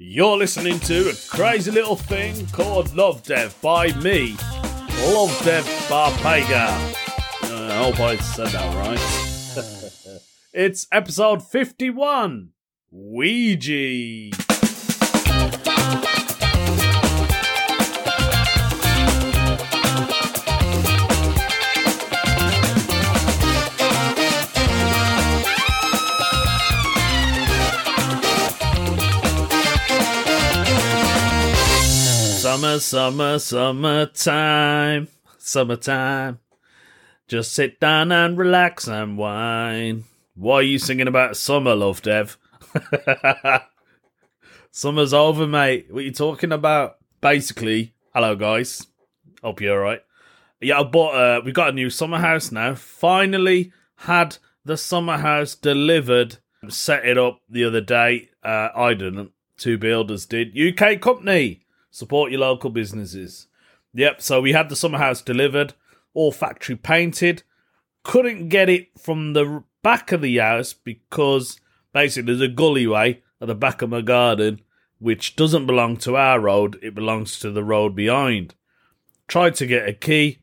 You're listening to a crazy little thing called Love Dev by me, Love Dev Barpaga. Uh, I hope I said that right. it's episode 51 Ouija. Summer, summer, summertime, summertime. Just sit down and relax and whine. Why are you singing about summer, love, Dev? Summer's over, mate. What are you talking about? Basically, hello, guys. Hope you're alright. Yeah, I bought, uh, we got a new summer house now. Finally had the summer house delivered. Set it up the other day. Uh, I didn't. Two builders did. UK company. Support your local businesses. Yep, so we had the summer house delivered, all factory painted. Couldn't get it from the back of the house because basically there's a gullyway at the back of my garden which doesn't belong to our road, it belongs to the road behind. Tried to get a key.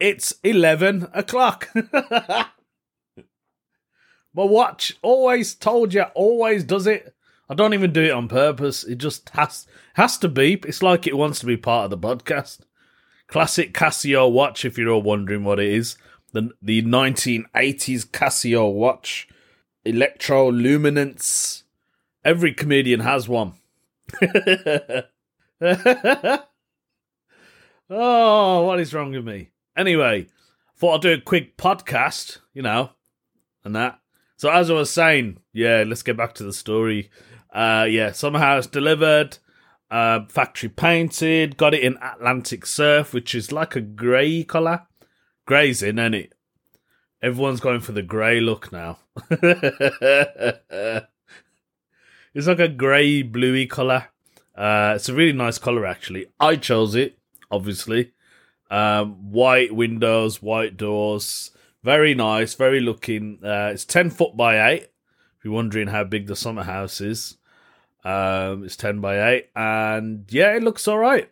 It's 11 o'clock. my watch always told you, always does it. I don't even do it on purpose. It just has has to beep. It's like it wants to be part of the podcast. Classic Casio watch, if you're all wondering what it is. The the 1980s Casio watch. Electro Electroluminance. Every comedian has one. oh, what is wrong with me? Anyway, thought I'd do a quick podcast, you know, and that. So as I was saying, yeah, let's get back to the story. Uh, yeah, somehow it's delivered, uh, factory painted, got it in Atlantic Surf, which is like a grey colour. Grey's in, it? Everyone's going for the grey look now. it's like a grey, bluey colour. Uh, it's a really nice colour, actually. I chose it, obviously. Um, white windows, white doors. Very nice, very looking. Uh, it's 10 foot by 8 if you're wondering how big the summer house is. Um, it's 10 by 8, and yeah, it looks all right.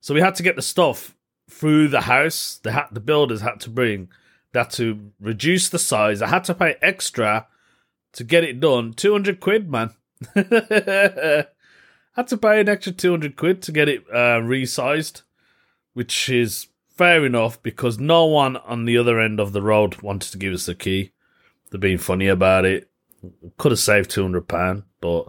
So we had to get the stuff through the house. The, ha- the builders had to bring that to reduce the size. I had to pay extra to get it done. 200 quid, man. had to pay an extra 200 quid to get it uh, resized, which is fair enough because no one on the other end of the road wanted to give us the key. They're being funny about it. Could have saved two hundred pound, but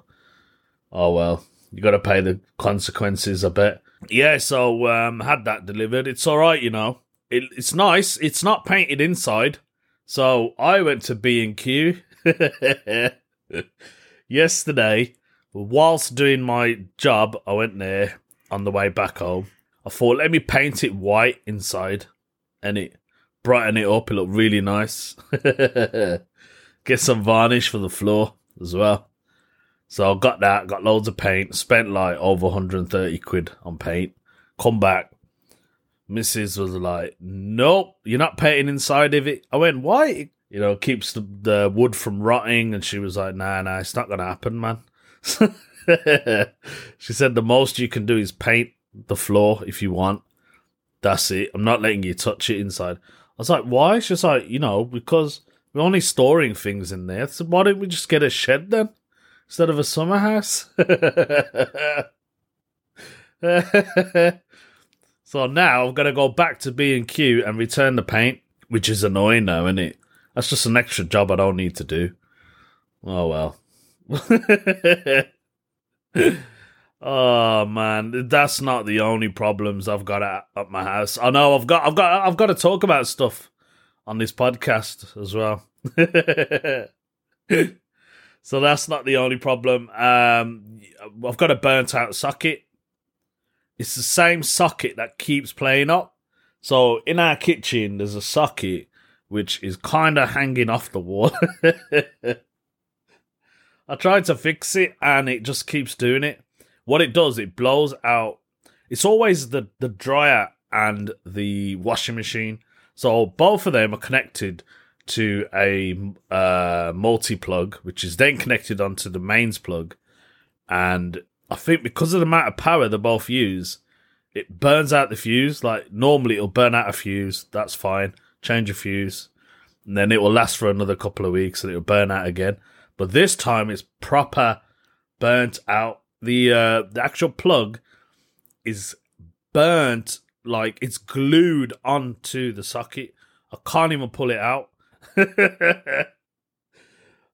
oh well. You got to pay the consequences a bit. Yeah, so um, had that delivered. It's all right, you know. It, it's nice. It's not painted inside, so I went to B and Q yesterday. Whilst doing my job, I went there on the way back home. I thought, let me paint it white inside, and it brighten it up. It looked really nice. Get some varnish for the floor as well. So I got that, got loads of paint, spent like over 130 quid on paint. Come back. Mrs. was like, Nope, you're not painting inside of it. I went, Why? You know, keeps the, the wood from rotting. And she was like, Nah, nah, it's not going to happen, man. she said, The most you can do is paint the floor if you want. That's it. I'm not letting you touch it inside. I was like, Why? She's like, You know, because we're only storing things in there. So why don't we just get a shed then? Instead of a summer house? so now I've got to go back to B&Q and return the paint, which is annoying now, isn't it? That's just an extra job I don't need to do. Oh well. oh man, that's not the only problems I've got at, at my house. I know I've got I've got I've got to talk about stuff on this podcast as well. so that's not the only problem. Um, I've got a burnt out socket. It's the same socket that keeps playing up. So in our kitchen, there's a socket which is kind of hanging off the wall. I tried to fix it and it just keeps doing it. What it does, it blows out. It's always the, the dryer and the washing machine. So both of them are connected to a uh, multi plug, which is then connected onto the mains plug. and I think because of the amount of power they both use, it burns out the fuse. Like normally, it'll burn out a fuse. That's fine. Change a fuse, and then it will last for another couple of weeks, and it'll burn out again. But this time, it's proper burnt out. The uh, the actual plug is burnt like it's glued onto the socket. I can't even pull it out.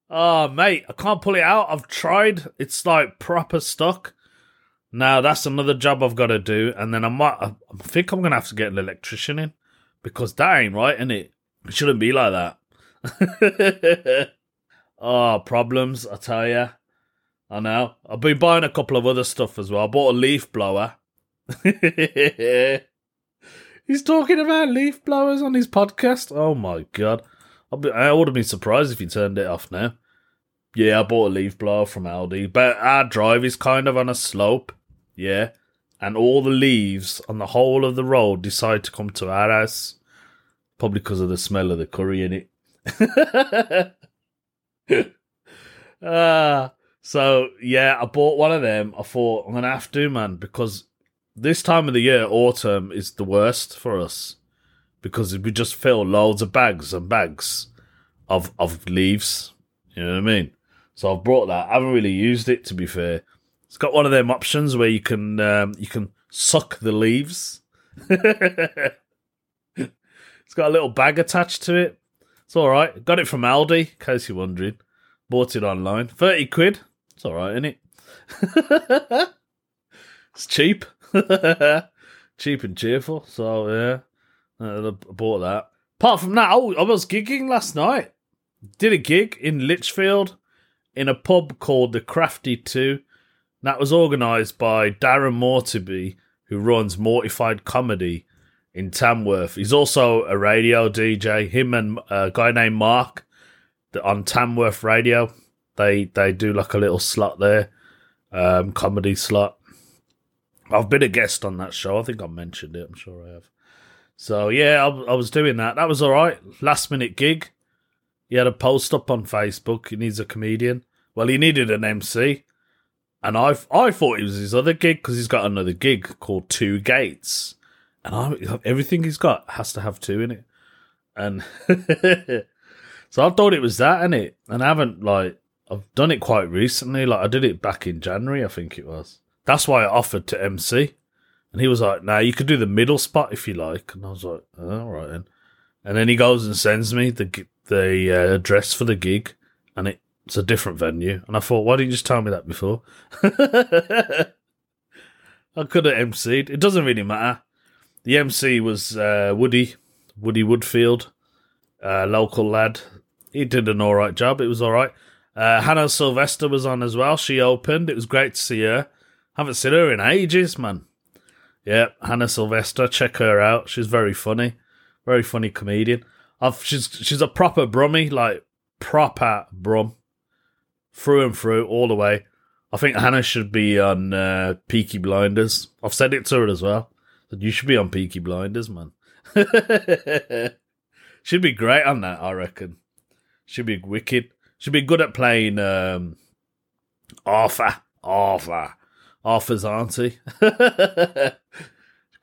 Oh, mate, I can't pull it out. I've tried. It's like proper stuck. Now that's another job I've got to do, and then I might. I think I'm gonna have to get an electrician in because that ain't right, and it? Shouldn't be like that. oh, problems! I tell you. I know. I've been buying a couple of other stuff as well. I bought a leaf blower. He's talking about leaf blowers on his podcast. Oh my god! I would have been surprised if you turned it off now. Yeah, I bought a leaf blower from Aldi, but our drive is kind of on a slope. Yeah, and all the leaves on the whole of the road decide to come to our house, probably because of the smell of the curry in it. Ah, uh, so yeah, I bought one of them. I thought I'm gonna have to, man, because this time of the year, autumn is the worst for us because we just fill loads of bags and bags of of leaves. You know what I mean? So I've brought that. I haven't really used it to be fair. It's got one of them options where you can um, you can suck the leaves. it's got a little bag attached to it. It's all right. Got it from Aldi, in case you're wondering. Bought it online, thirty quid. It's all right, isn't it? it's cheap. Cheap and cheerful. So yeah, I bought that. Apart from that, oh, I was gigging last night. Did a gig in Lichfield in a pub called the Crafty Two. That was organised by Darren Mortiby, who runs Mortified Comedy in Tamworth. He's also a radio DJ. Him and a guy named Mark on Tamworth Radio. They they do like a little slot there, um, comedy slot. I've been a guest on that show. I think I mentioned it. I'm sure I have. So yeah, I, I was doing that. That was all right. Last minute gig. He had a post up on Facebook. He needs a comedian. Well, he needed an MC, and I I thought it was his other gig because he's got another gig called Two Gates, and I everything he's got has to have two in it, and so I thought it was that in it, and I haven't like I've done it quite recently. Like I did it back in January, I think it was. That's why I offered to MC. And he was like, nah, you could do the middle spot if you like. And I was like, oh, all right then. And then he goes and sends me the the uh, address for the gig, and it's a different venue. And I thought, why didn't you just tell me that before? I could have MC'd. It doesn't really matter. The MC was uh, Woody, Woody Woodfield, uh, local lad. He did an all right job. It was all right. Uh, Hannah Sylvester was on as well. She opened. It was great to see her. Haven't seen her in ages, man. Yeah, Hannah Sylvester, check her out. She's very funny, very funny comedian. I've, she's she's a proper brummy, like proper brum, through and through, all the way. I think Hannah should be on uh, Peaky Blinders. I've said it to her as well. That you should be on Peaky Blinders, man. She'd be great on that, I reckon. She'd be wicked. She'd be good at playing um, Arthur. Arthur. Arthur's auntie because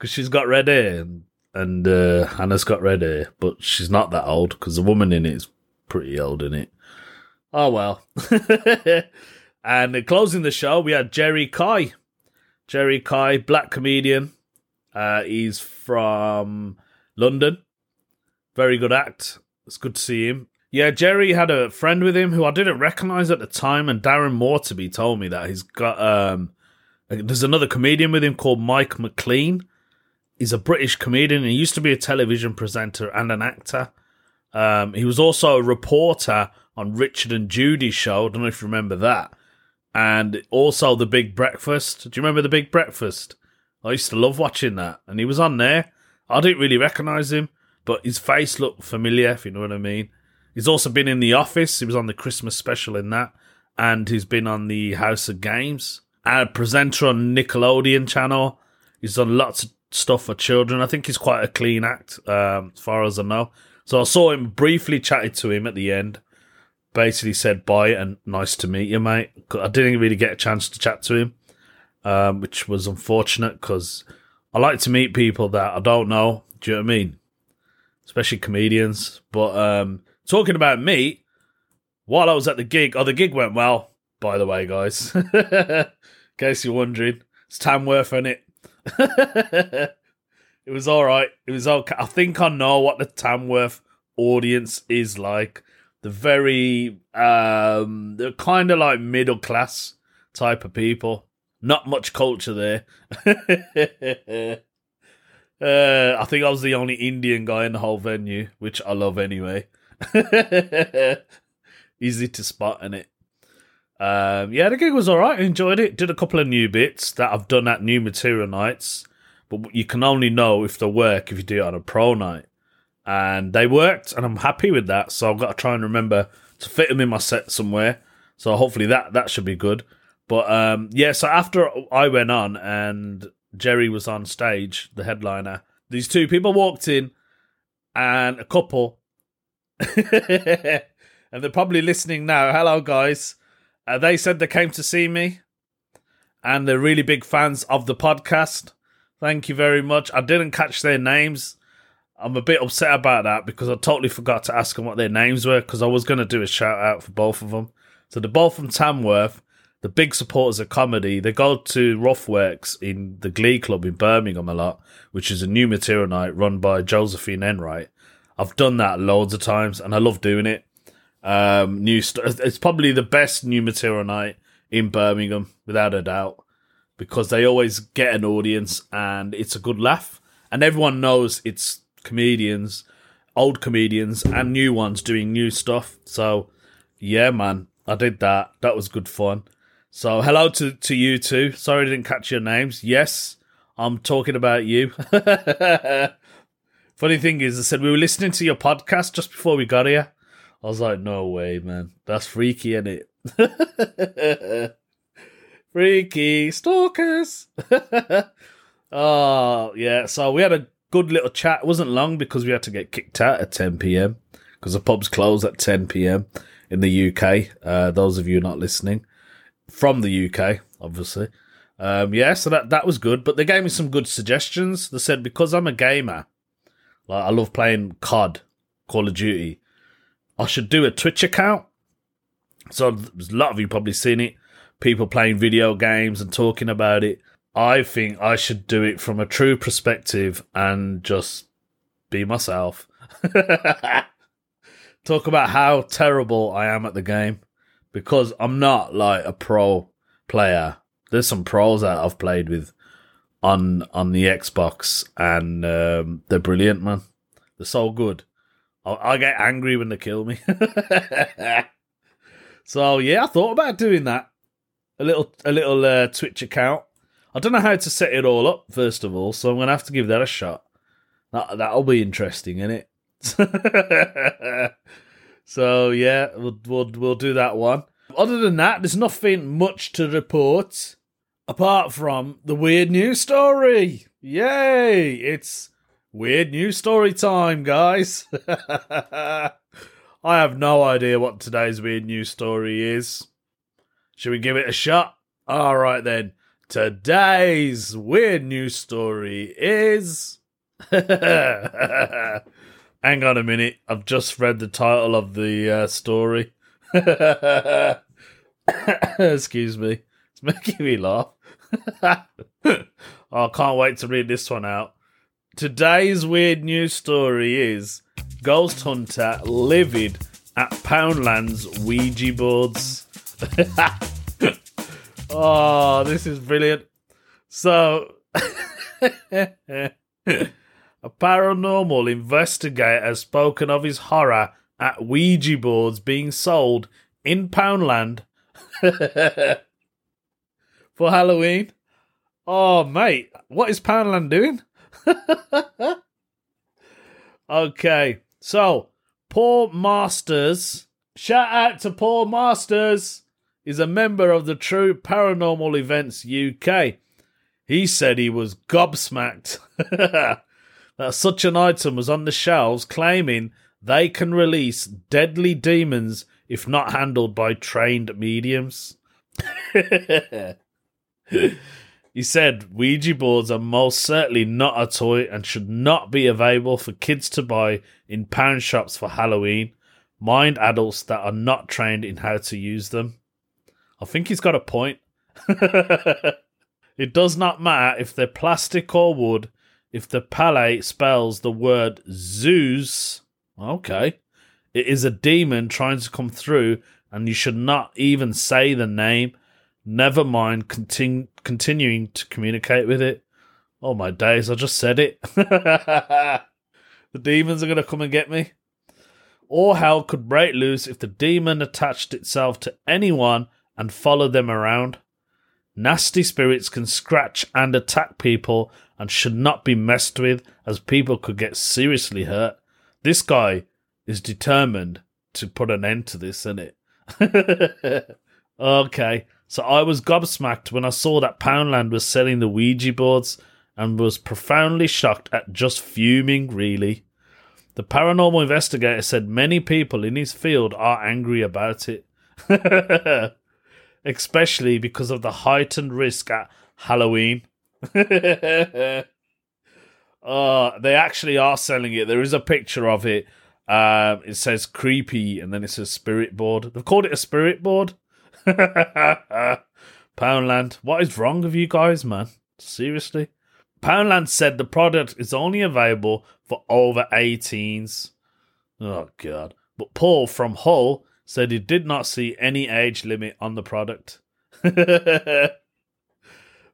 she's got red hair and, and uh, Hannah's got red hair, but she's not that old because the woman in it is pretty old in it. Oh well. and closing the show, we had Jerry Kai. Jerry Kai, black comedian. Uh, he's from London. Very good act. It's good to see him. Yeah, Jerry had a friend with him who I didn't recognize at the time, and Darren Mortiby told me that he's got um, there's another comedian with him called Mike McClean. He's a British comedian. He used to be a television presenter and an actor. Um, he was also a reporter on Richard and Judy's show. I don't know if you remember that. And also The Big Breakfast. Do you remember The Big Breakfast? I used to love watching that. And he was on there. I didn't really recognise him, but his face looked familiar, if you know what I mean. He's also been in The Office. He was on the Christmas special in that. And he's been on the House of Games a presenter on Nickelodeon channel. He's done lots of stuff for children. I think he's quite a clean act, um, as far as I know. So I saw him briefly chatted to him at the end, basically said bye and nice to meet you, mate. I didn't really get a chance to chat to him, um, which was unfortunate because I like to meet people that I don't know. Do you know what I mean? Especially comedians. But um, talking about me, while I was at the gig, oh, the gig went well, by the way, guys. In case you're wondering, it's Tamworth, in it? it was all right. It was okay. I think I know what the Tamworth audience is like. The very, um, kind of like middle class type of people. Not much culture there. uh, I think I was the only Indian guy in the whole venue, which I love anyway. Easy to spot in it. Um, yeah, the gig was alright. I enjoyed it. Did a couple of new bits that I've done at new material nights, but you can only know if they work if you do it on a pro night. And they worked, and I'm happy with that. So I've got to try and remember to fit them in my set somewhere. So hopefully that that should be good. But um, yeah, so after I went on and Jerry was on stage, the headliner, these two people walked in, and a couple, and they're probably listening now. Hello, guys. Uh, they said they came to see me and they're really big fans of the podcast. Thank you very much. I didn't catch their names. I'm a bit upset about that because I totally forgot to ask them what their names were because I was going to do a shout out for both of them. So they're both from Tamworth, the big supporters of comedy. They go to Roughworks in the Glee Club in Birmingham a lot, which is a new material night run by Josephine Enright. I've done that loads of times and I love doing it. Um, new st- it's probably the best new material night in Birmingham, without a doubt, because they always get an audience and it's a good laugh, and everyone knows it's comedians, old comedians and new ones doing new stuff. So, yeah, man, I did that. That was good fun. So, hello to to you too. Sorry I didn't catch your names. Yes, I'm talking about you. Funny thing is, I said we were listening to your podcast just before we got here I was like, no way, man. That's freaky, isn't it? freaky stalkers. oh, yeah. So we had a good little chat. It wasn't long because we had to get kicked out at 10 p.m. because the pubs close at 10 p.m. in the UK. Uh, those of you not listening from the UK, obviously. Um, yeah, so that, that was good. But they gave me some good suggestions. They said because I'm a gamer, like I love playing COD, Call of Duty. I should do a Twitch account. So a lot of you probably seen it. People playing video games and talking about it. I think I should do it from a true perspective and just be myself. Talk about how terrible I am at the game because I'm not like a pro player. There's some pros that I've played with on on the Xbox and um, they're brilliant, man. They're so good. I'll, I'll get angry when they kill me. so yeah, I thought about doing that. A little, a little uh, Twitch account. I don't know how to set it all up first of all, so I'm gonna have to give that a shot. That that'll be interesting, isn't it? so yeah, we'll, we'll we'll do that one. Other than that, there's nothing much to report apart from the weird news story. Yay! It's Weird news story time, guys. I have no idea what today's weird news story is. Should we give it a shot? All right then. Today's weird news story is. Hang on a minute. I've just read the title of the uh, story. Excuse me. It's making me laugh. oh, I can't wait to read this one out. Today's weird news story is Ghost Hunter livid at Poundland's Ouija boards. oh, this is brilliant. So, a paranormal investigator has spoken of his horror at Ouija boards being sold in Poundland for Halloween. Oh, mate, what is Poundland doing? okay, so Paul Masters, shout out to Paul Masters, is a member of the True Paranormal Events UK. He said he was gobsmacked that such an item was on the shelves, claiming they can release deadly demons if not handled by trained mediums. he said Ouija boards are most certainly not a toy and should not be available for kids to buy in pound shops for Halloween. Mind adults that are not trained in how to use them. I think he's got a point. it does not matter if they're plastic or wood, if the palette spells the word Zeus. Okay. It is a demon trying to come through, and you should not even say the name. Never mind continu- continuing to communicate with it. Oh my days, I just said it. the demons are going to come and get me. All hell could break loose if the demon attached itself to anyone and followed them around. Nasty spirits can scratch and attack people and should not be messed with, as people could get seriously hurt. This guy is determined to put an end to this, isn't it? okay, so I was gobsmacked when I saw that Poundland was selling the Ouija boards and was profoundly shocked at just fuming, really. The paranormal investigator said many people in his field are angry about it, especially because of the heightened risk at Halloween. oh, they actually are selling it. There is a picture of it um, it says creepy, and then it says spirit board. They've called it a spirit board. Poundland, what is wrong with you guys, man? Seriously? Poundland said the product is only available for over 18s. Oh, God. But Paul from Hull said he did not see any age limit on the product.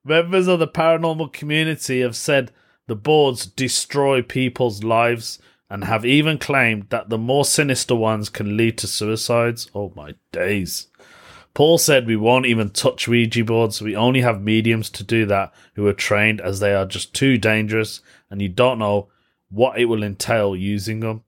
Members of the paranormal community have said the boards destroy people's lives and have even claimed that the more sinister ones can lead to suicides. Oh my days. Paul said we won't even touch Ouija boards. We only have mediums to do that who are trained as they are just too dangerous and you don't know what it will entail using them.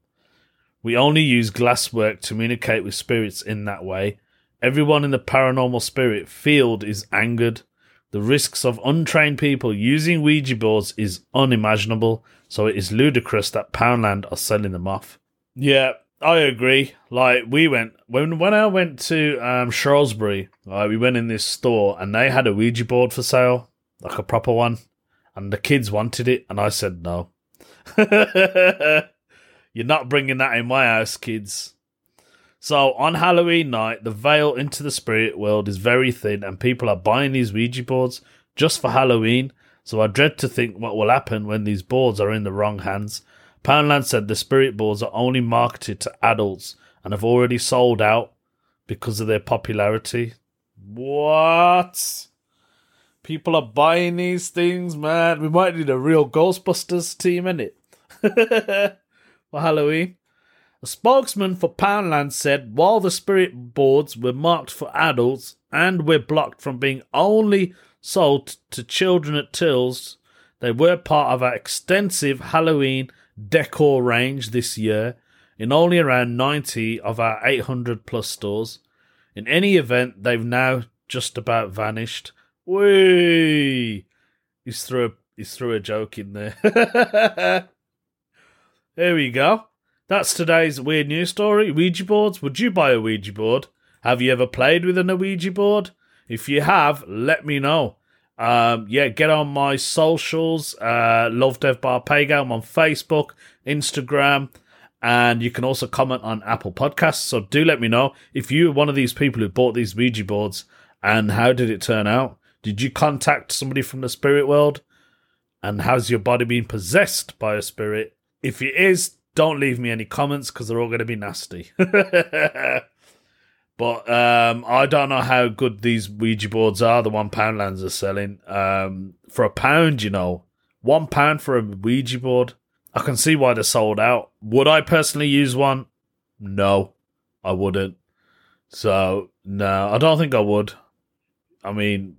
We only use glasswork to communicate with spirits in that way. Everyone in the paranormal spirit field is angered. The risks of untrained people using Ouija boards is unimaginable so it is ludicrous that Poundland are selling them off. Yeah, I agree. Like we went when when I went to um, Shrewsbury, like, we went in this store and they had a Ouija board for sale, like a proper one, and the kids wanted it, and I said no. You're not bringing that in my house, kids. So on Halloween night, the veil into the spirit world is very thin, and people are buying these Ouija boards just for Halloween so I dread to think what will happen when these boards are in the wrong hands. Poundland said the spirit boards are only marketed to adults and have already sold out because of their popularity. What? People are buying these things, man. We might need a real Ghostbusters team in it. for Halloween. A spokesman for Poundland said while the spirit boards were marked for adults and were blocked from being only sold to children at Tills. They were part of our extensive Halloween decor range this year in only around 90 of our 800 plus stores. In any event, they've now just about vanished. Whee! He's threw a, he's threw a joke in there. there we go. That's today's weird news story. Ouija boards. Would you buy a Ouija board? Have you ever played with an Ouija board? If you have, let me know. Um, yeah, get on my socials. Uh, Love Dev Bar Paygo. I'm on Facebook, Instagram, and you can also comment on Apple Podcasts. So do let me know if you're one of these people who bought these Ouija boards and how did it turn out? Did you contact somebody from the spirit world? And has your body been possessed by a spirit? If it is, don't leave me any comments because they're all going to be nasty. But um, I don't know how good these Ouija boards are. The one pound lands are selling um, for a pound. You know, one pound for a Ouija board. I can see why they're sold out. Would I personally use one? No, I wouldn't. So no, I don't think I would. I mean,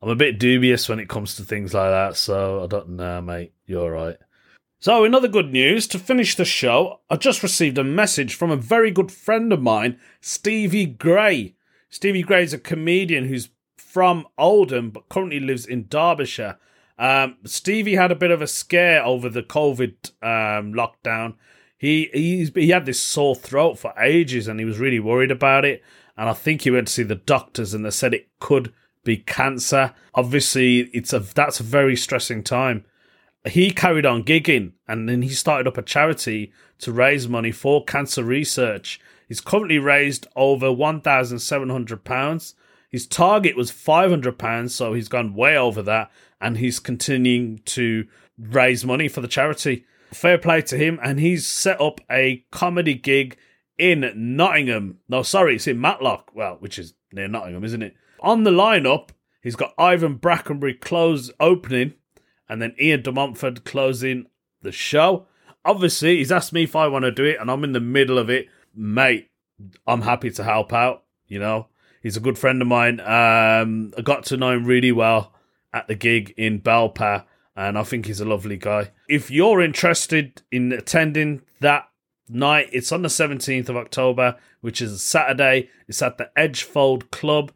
I'm a bit dubious when it comes to things like that. So I don't know, mate. You're right. So, in other good news, to finish the show, I just received a message from a very good friend of mine, Stevie Gray. Stevie Gray is a comedian who's from Oldham but currently lives in Derbyshire. Um, Stevie had a bit of a scare over the COVID um, lockdown. He he he had this sore throat for ages, and he was really worried about it. And I think he went to see the doctors, and they said it could be cancer. Obviously, it's a that's a very stressing time. He carried on gigging, and then he started up a charity to raise money for cancer research. He's currently raised over one thousand seven hundred pounds. His target was five hundred pounds, so he's gone way over that, and he's continuing to raise money for the charity. Fair play to him, and he's set up a comedy gig in Nottingham. No, sorry, it's in Matlock. Well, which is near Nottingham, isn't it? On the lineup, he's got Ivan Brackenbury close opening, and then Ian D Montfort closing the show. Obviously, he's asked me if I want to do it, and I'm in the middle of it, mate. I'm happy to help out. You know, he's a good friend of mine. Um, I got to know him really well at the gig in Belper, and I think he's a lovely guy. If you're interested in attending that night, it's on the 17th of October, which is a Saturday. It's at the Edgefold Club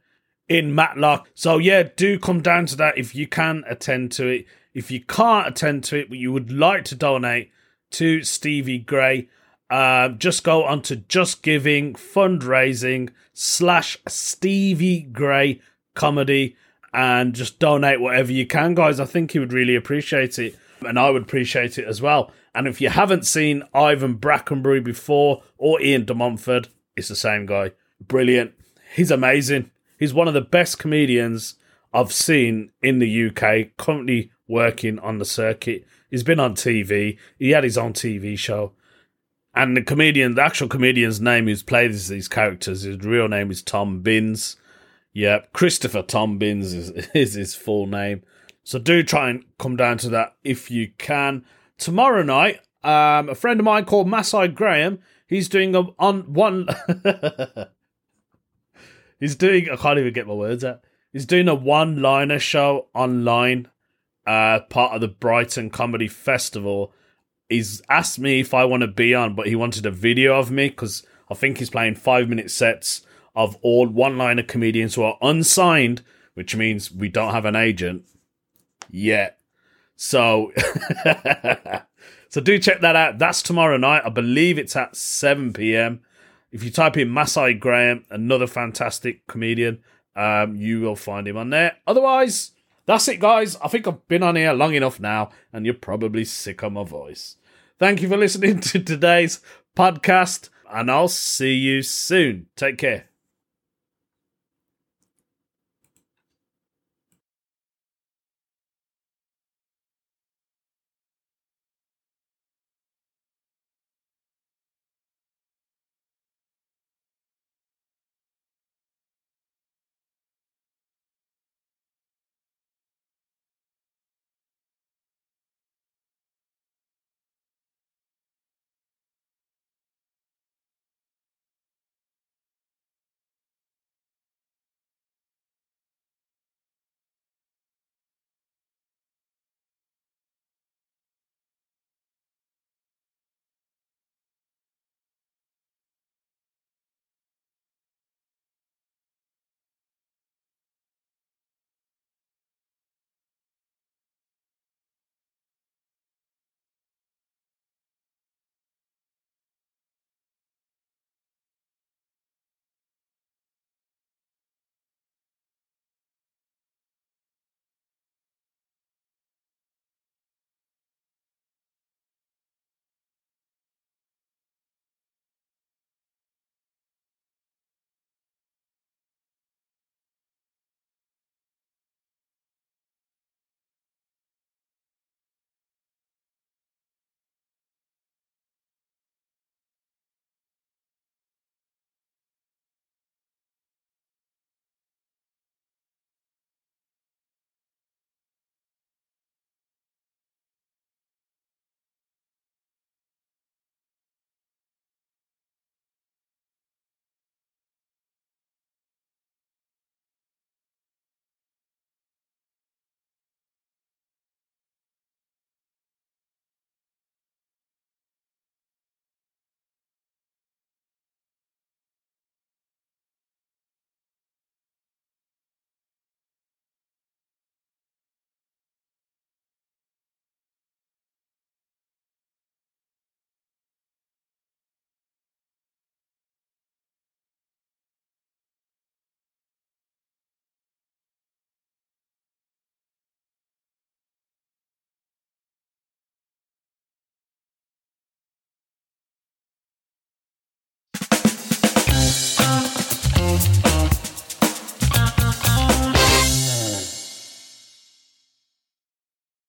in Matlock. So, yeah, do come down to that if you can attend to it. If you can't attend to it, but you would like to donate to Stevie Gray, uh, just go onto Just Giving fundraising slash Stevie Gray comedy and just donate whatever you can, guys. I think he would really appreciate it, and I would appreciate it as well. And if you haven't seen Ivan Brackenbury before or Ian D Montfort, it's the same guy. Brilliant. He's amazing. He's one of the best comedians I've seen in the UK, currently working on the circuit. He's been on TV. He had his own TV show. And the comedian, the actual comedian's name who's played these characters, his real name is Tom Binns. Yeah, Christopher Tom Binns is, is his full name. So do try and come down to that if you can. Tomorrow night, um, a friend of mine called Masai Graham, he's doing a on one. he's doing. I can't even get my words out. He's doing a one-liner show online, uh, part of the Brighton Comedy Festival. He's asked me if I want to be on, but he wanted a video of me because I think he's playing five-minute sets of all one liner comedians who are unsigned, which means we don't have an agent yet. So, so do check that out. That's tomorrow night. I believe it's at 7 p.m. If you type in Masai Graham, another fantastic comedian, um, you will find him on there. Otherwise, that's it, guys. I think I've been on here long enough now, and you're probably sick of my voice. Thank you for listening to today's podcast, and I'll see you soon. Take care. Oh.